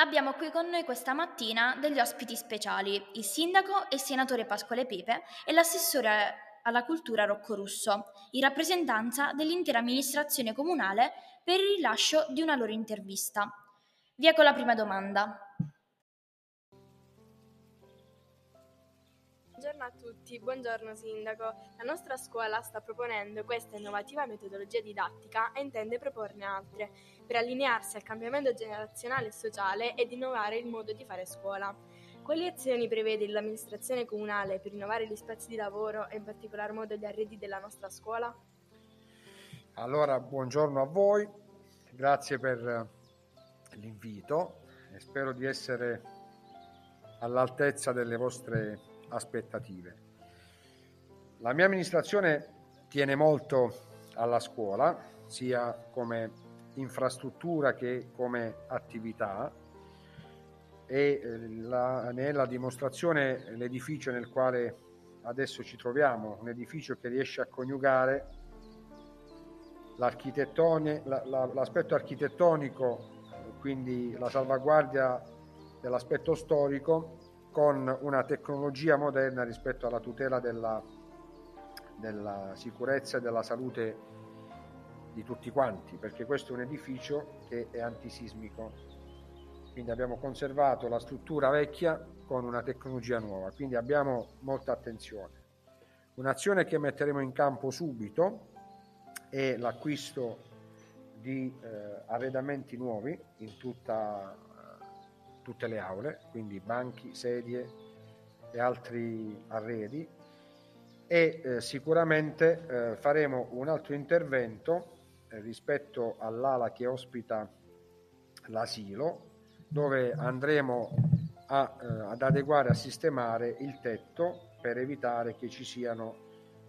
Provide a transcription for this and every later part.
Abbiamo qui con noi questa mattina degli ospiti speciali, il sindaco e il senatore Pasquale Pepe e l'assessore alla cultura Rocco Russo, in rappresentanza dell'intera amministrazione comunale per il rilascio di una loro intervista. Via con la prima domanda. Buongiorno a tutti, buongiorno Sindaco. La nostra scuola sta proponendo questa innovativa metodologia didattica e intende proporne altre, per allinearsi al cambiamento generazionale e sociale ed innovare il modo di fare scuola. Quali azioni prevede l'amministrazione comunale per innovare gli spazi di lavoro e in particolar modo gli arredi della nostra scuola? Allora, buongiorno a voi, grazie per l'invito e spero di essere all'altezza delle vostre aspettative. La mia amministrazione tiene molto alla scuola, sia come infrastruttura che come attività e eh, la, ne dimostrazione l'edificio nel quale adesso ci troviamo, un edificio che riesce a coniugare la, la, l'aspetto architettonico, quindi la salvaguardia dell'aspetto storico con una tecnologia moderna rispetto alla tutela della, della sicurezza e della salute di tutti quanti, perché questo è un edificio che è antisismico. Quindi abbiamo conservato la struttura vecchia con una tecnologia nuova, quindi abbiamo molta attenzione. Un'azione che metteremo in campo subito è l'acquisto di eh, arredamenti nuovi in tutta tutte le aule, quindi banchi, sedie e altri arredi e eh, sicuramente eh, faremo un altro intervento eh, rispetto all'ala che ospita l'asilo dove andremo a, eh, ad adeguare, a sistemare il tetto per evitare che ci siano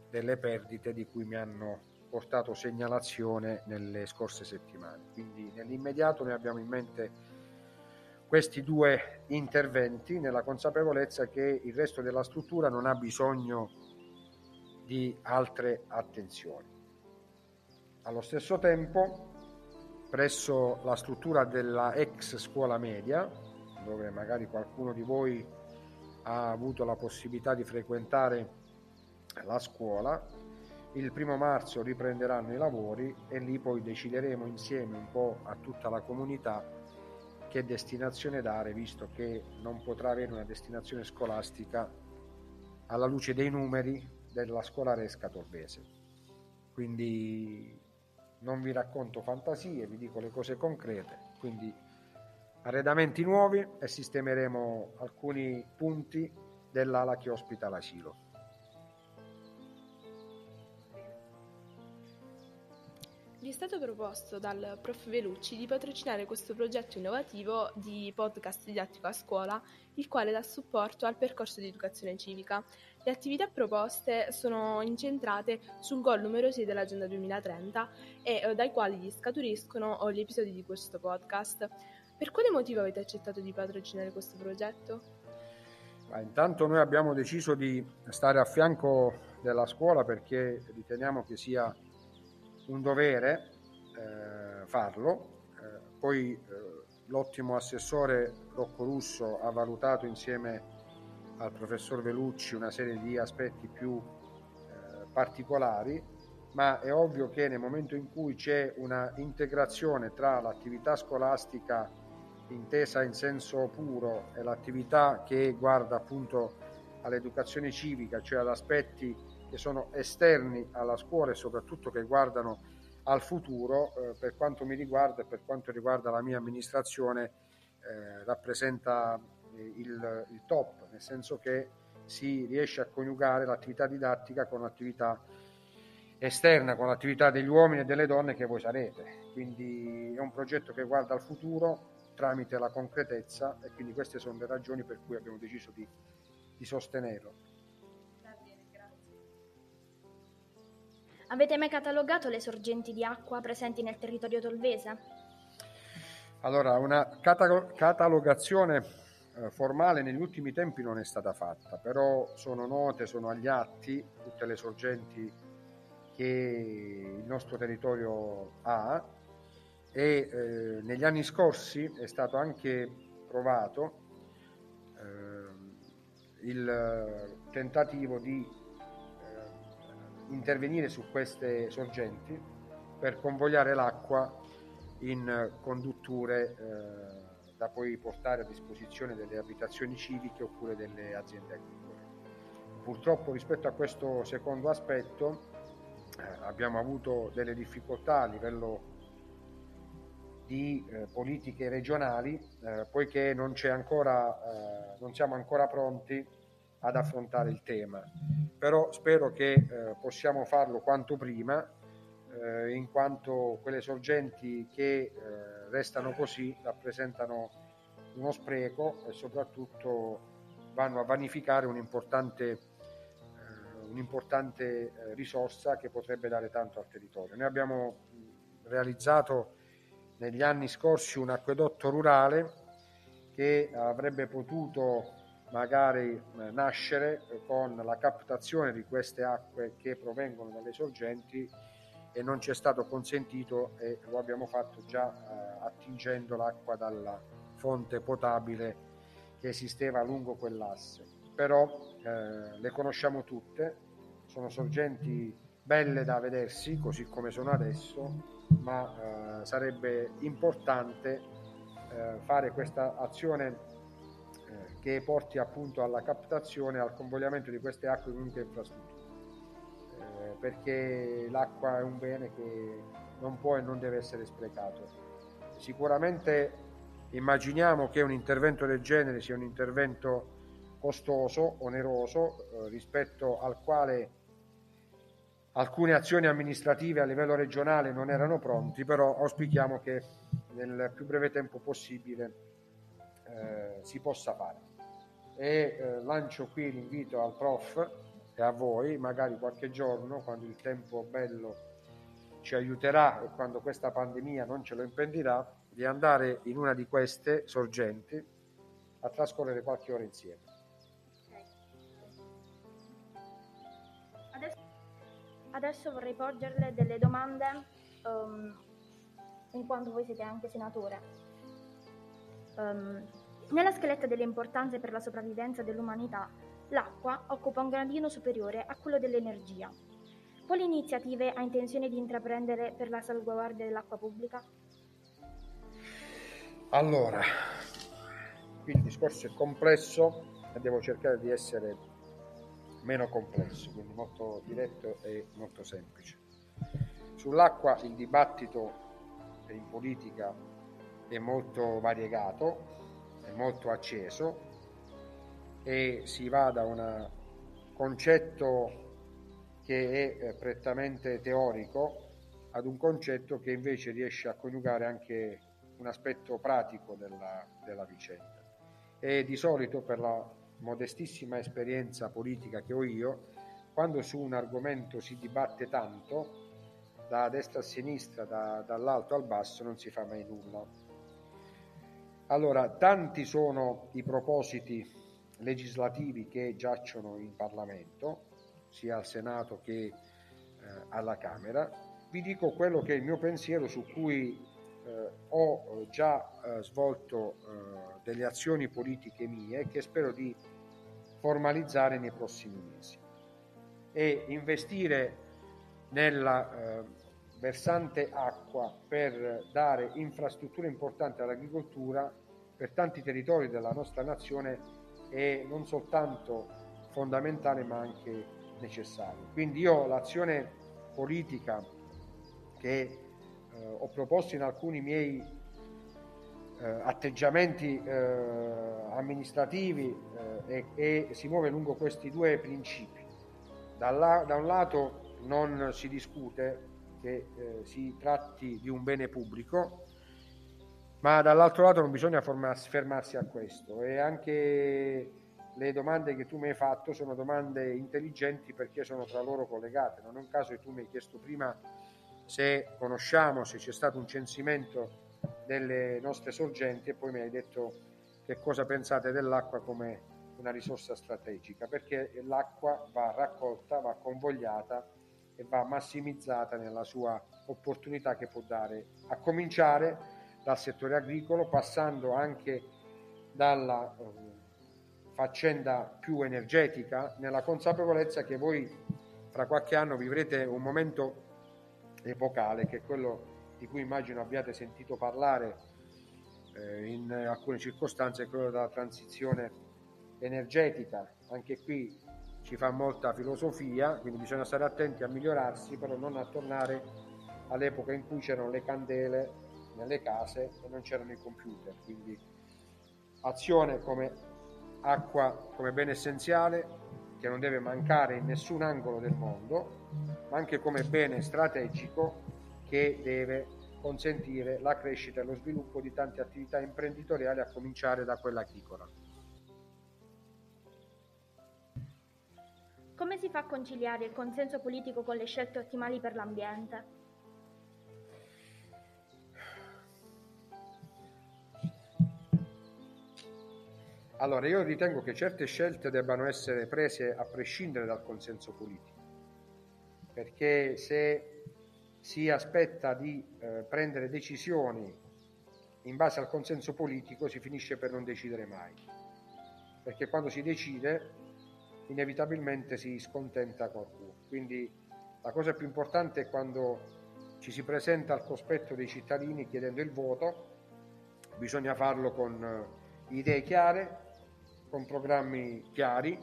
delle perdite di cui mi hanno portato segnalazione nelle scorse settimane. Quindi nell'immediato noi abbiamo in mente questi due interventi nella consapevolezza che il resto della struttura non ha bisogno di altre attenzioni. Allo stesso tempo, presso la struttura della ex scuola media, dove magari qualcuno di voi ha avuto la possibilità di frequentare la scuola, il primo marzo riprenderanno i lavori e lì poi decideremo insieme un po' a tutta la comunità che destinazione dare, visto che non potrà avere una destinazione scolastica alla luce dei numeri della scolaresca torbese. Quindi non vi racconto fantasie, vi dico le cose concrete. Quindi arredamenti nuovi e sistemeremo alcuni punti dell'ala che ospita l'asilo. È stato proposto dal prof Velucci di patrocinare questo progetto innovativo di podcast didattico a scuola, il quale dà supporto al percorso di educazione civica. Le attività proposte sono incentrate sul goal numero 6 dell'Agenda 2030 e eh, dai quali scaturiscono gli episodi di questo podcast. Per quale motivo avete accettato di patrocinare questo progetto? Ma intanto noi abbiamo deciso di stare a fianco della scuola perché riteniamo che sia un dovere eh, farlo, eh, poi eh, l'ottimo assessore Rocco Russo ha valutato insieme al professor Velucci una serie di aspetti più eh, particolari, ma è ovvio che nel momento in cui c'è una integrazione tra l'attività scolastica intesa in senso puro e l'attività che guarda appunto all'educazione civica, cioè ad aspetti che sono esterni alla scuola e soprattutto che guardano al futuro, eh, per quanto mi riguarda e per quanto riguarda la mia amministrazione, eh, rappresenta eh, il, il, top, nel senso che si riesce a coniugare l'attività didattica con l'attività esterna, con l'attività degli uomini e delle donne che voi sarete. Quindi è un progetto che guarda al futuro tramite la concretezza e quindi queste sono le ragioni per cui abbiamo deciso di, di sostenerlo. Avete mai catalogato le sorgenti di acqua presenti nel territorio tolvese? Allora, una cata- catalogazione eh, formale negli ultimi tempi non è stata fatta, però sono note, sono agli atti tutte le sorgenti che il nostro territorio ha e eh, negli anni scorsi è stato anche provato eh, il tentativo di intervenire su queste sorgenti per convogliare l'acqua in condutture eh, da poi portare a disposizione delle abitazioni civiche oppure delle aziende agricole. Purtroppo rispetto a questo secondo aspetto eh, abbiamo avuto delle difficoltà a livello di eh, politiche regionali eh, poiché non, ancora, eh, non, siamo ancora pronti ad affrontare il tema. Però spero che eh, possiamo farlo quanto prima eh, in quanto quelle sorgenti che restano così rappresentano uno spreco e soprattutto vanno a vanificare un'importante un'importante eh, risorsa che potrebbe dare tanto al territorio. Noi abbiamo realizzato negli anni scorsi un acquedotto rurale che avrebbe potuto magari eh, nascere con la captazione di queste acque che provengono dalle sorgenti e non ci è stato consentito e lo abbiamo fatto già eh, attingendo l'acqua dalla fonte potabile che esisteva lungo quell'asse. Però eh, le conosciamo tutte, sono sorgenti belle da vedersi così come sono adesso, ma eh, sarebbe importante eh, fare questa azione che porti appunto alla captazione e al convogliamento di queste acque in un'unica infrastruttura, eh, perché l'acqua è un bene che non può e non deve essere sprecato. Sicuramente immaginiamo che un intervento del genere sia un intervento costoso, oneroso, eh, rispetto al quale alcune azioni amministrative a livello regionale non erano pronti, però auspichiamo che nel più breve tempo possibile eh, si possa fare. E eh, lancio qui l'invito al prof e a voi, magari qualche giorno, quando il tempo bello ci aiuterà e quando questa pandemia non ce lo impedirà, di andare in una di queste sorgenti a trascorrere qualche ora insieme. Adesso vorrei porgerle delle domande, um, in quanto voi siete anche senatore. Um, nella scaletta delle importanze per la sopravvivenza dell'umanità, l'acqua occupa un gradino superiore a quello dell'energia. Quali iniziative ha intenzione di intraprendere per la salvaguardia dell'acqua pubblica? Allora, qui il discorso è complesso e devo cercare di essere meno complesso, quindi molto diretto e molto semplice. Sull'acqua il dibattito in politica è molto variegato, molto acceso e si va da un concetto che è eh, prettamente teorico ad un concetto che invece riesce a coniugare anche un aspetto pratico della, della vicenda. E di solito per la modestissima esperienza politica che ho io, quando su un argomento si dibatte tanto, da destra a sinistra, da, dall'alto al basso, non si fa mai nulla. Allora, tanti sono i propositi legislativi che giacciono in Parlamento, sia al Senato che eh, alla Camera. Vi dico quello che è il mio pensiero su cui eh, ho già eh, svolto eh, delle azioni politiche mie che spero di formalizzare nei prossimi mesi e investire nella eh, versante acqua per dare infrastrutture importanti all'agricoltura per tanti territori della nostra nazione è non soltanto fondamentale ma anche necessario. Quindi io l'azione politica che eh, ho proposto in alcuni miei eh, atteggiamenti eh, amministrativi eh, e, e, si muove lungo questi due principi. Dalla, da un lato non si discute che eh, si tratti di un bene pubblico, ma dall'altro lato non bisogna formarsi, fermarsi a questo e anche le domande che tu mi hai fatto sono domande intelligenti perché sono tra loro collegate. Non è un caso che tu mi hai chiesto prima se conosciamo, se c'è stato un censimento delle nostre sorgenti e poi mi hai detto che cosa pensate dell'acqua come una risorsa strategica, perché l'acqua va raccolta, va convogliata e va massimizzata nella sua opportunità che può dare, a cominciare dal settore agricolo, passando anche dalla eh, faccenda più energetica nella consapevolezza che voi fra qualche anno vivrete un momento epocale che è quello di cui immagino abbiate sentito parlare eh, in alcune circostanze, quello della transizione energetica. Anche qui ci fa molta filosofia, quindi bisogna stare attenti a migliorarsi, però non a tornare all'epoca in cui c'erano le candele nelle case e non c'erano i computer. Quindi azione come acqua come bene essenziale che non deve mancare in nessun angolo del mondo, ma anche come bene strategico che deve consentire la crescita e lo sviluppo di tante attività imprenditoriali a cominciare da quella agricola. Come si fa a conciliare il consenso politico con le scelte ottimali per l'ambiente? Allora, io ritengo che certe scelte debbano essere prese a prescindere dal consenso politico, perché se si aspetta di eh, prendere decisioni in base al consenso politico si finisce per non decidere mai, perché quando si decide inevitabilmente si scontenta qualcuno. Quindi la cosa più importante è quando ci si presenta al cospetto dei cittadini chiedendo il voto, bisogna farlo con eh, idee chiare, con programmi chiari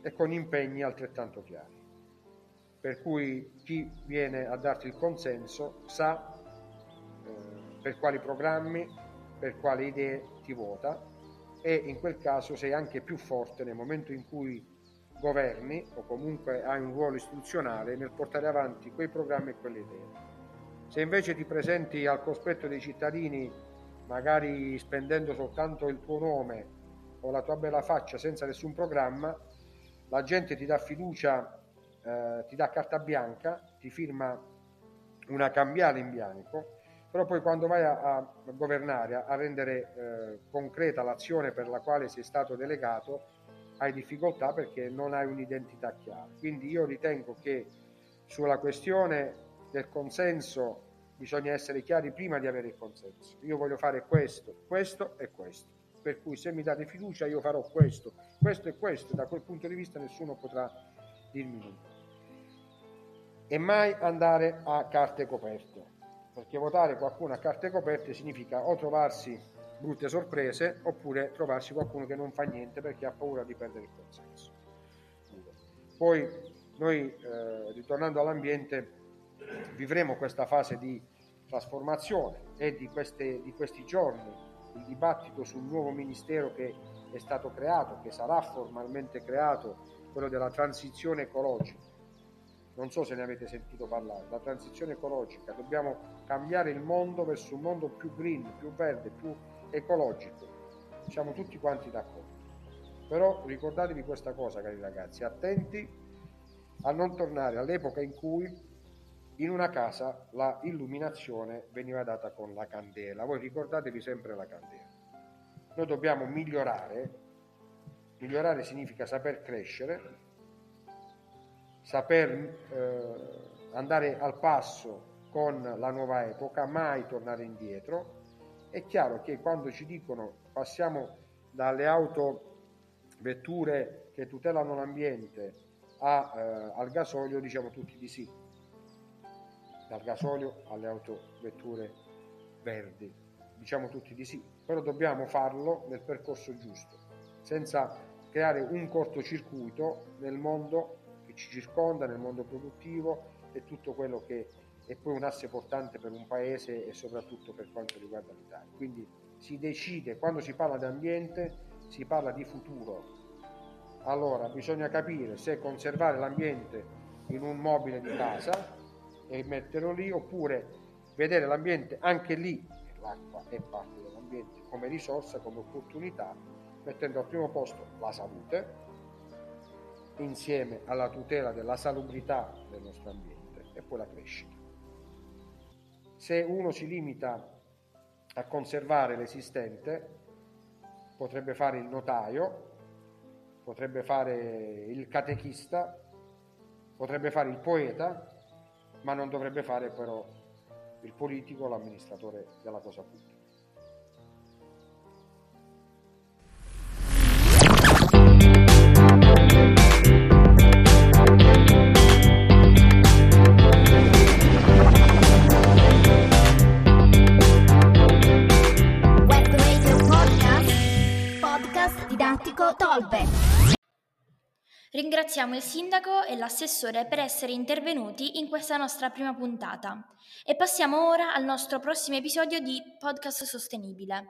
e con impegni altrettanto chiari. Per cui chi viene a darti il consenso sa eh, per quali programmi, per quali idee ti vota e in quel caso sei anche più forte nel momento in cui governi o comunque hai un ruolo istituzionale nel portare avanti quei programmi e quelle idee. Se invece ti presenti al cospetto dei cittadini, magari spendendo soltanto il tuo nome o la tua bella faccia senza nessun programma, la gente ti dà fiducia, eh, ti dà carta bianca, ti firma una cambiale in bianco, però poi quando vai a, a governare, a, a rendere eh, concreta l'azione per la quale sei stato delegato, hai difficoltà perché non hai un'identità chiara. Quindi io ritengo che sulla questione del consenso bisogna essere chiari prima di avere il consenso. Io voglio fare questo, questo e questo per cui se mi date fiducia io farò questo, questo e questo, da quel punto di vista nessuno potrà dirmi nulla. E mai andare a carte coperte, perché votare qualcuno a carte coperte significa o trovarsi brutte sorprese oppure trovarsi qualcuno che non fa niente perché ha paura di perdere il consenso. Poi noi, eh, ritornando all'ambiente, vivremo questa fase di trasformazione e di, queste, di questi giorni il dibattito sul nuovo ministero che è stato creato, che sarà formalmente creato, quello della transizione ecologica. Non so se ne avete sentito parlare, la transizione ecologica, dobbiamo cambiare il mondo verso un mondo più green, più verde, più ecologico. Siamo tutti quanti d'accordo. Però ricordatevi questa cosa, cari ragazzi, attenti a non tornare all'epoca in cui in una casa la illuminazione veniva data con la candela. Voi ricordatevi sempre la candela. Noi dobbiamo migliorare, migliorare significa saper crescere, saper eh, andare al passo con la nuova epoca, mai tornare indietro. È chiaro che quando ci dicono passiamo dalle auto vetture che tutelano l'ambiente a, eh, al gasolio, diciamo tutti di sì dal gasolio alle autovetture verdi. Diciamo tutti di sì, però dobbiamo farlo nel percorso giusto, senza creare un cortocircuito nel mondo che ci circonda, nel mondo produttivo e tutto quello che è poi un asse portante per un paese e soprattutto per quanto riguarda l'Italia. Quindi si decide, quando si parla di ambiente, si parla di futuro. Allora bisogna capire se conservare l'ambiente in un mobile di casa e metterlo lì oppure vedere l'ambiente anche lì, l'acqua è parte dell'ambiente, come risorsa, come opportunità, mettendo al primo posto la salute insieme alla tutela della salubrità del nostro ambiente e poi la crescita. Se uno si limita a conservare l'esistente, potrebbe fare il notaio, potrebbe fare il catechista, potrebbe fare il poeta, ma non dovrebbe fare però il politico l'amministratore della cosa pubblica. Sindaco e l'assessore per essere intervenuti in questa nostra prima puntata e passiamo ora al nostro prossimo episodio di Podcast Sostenibile.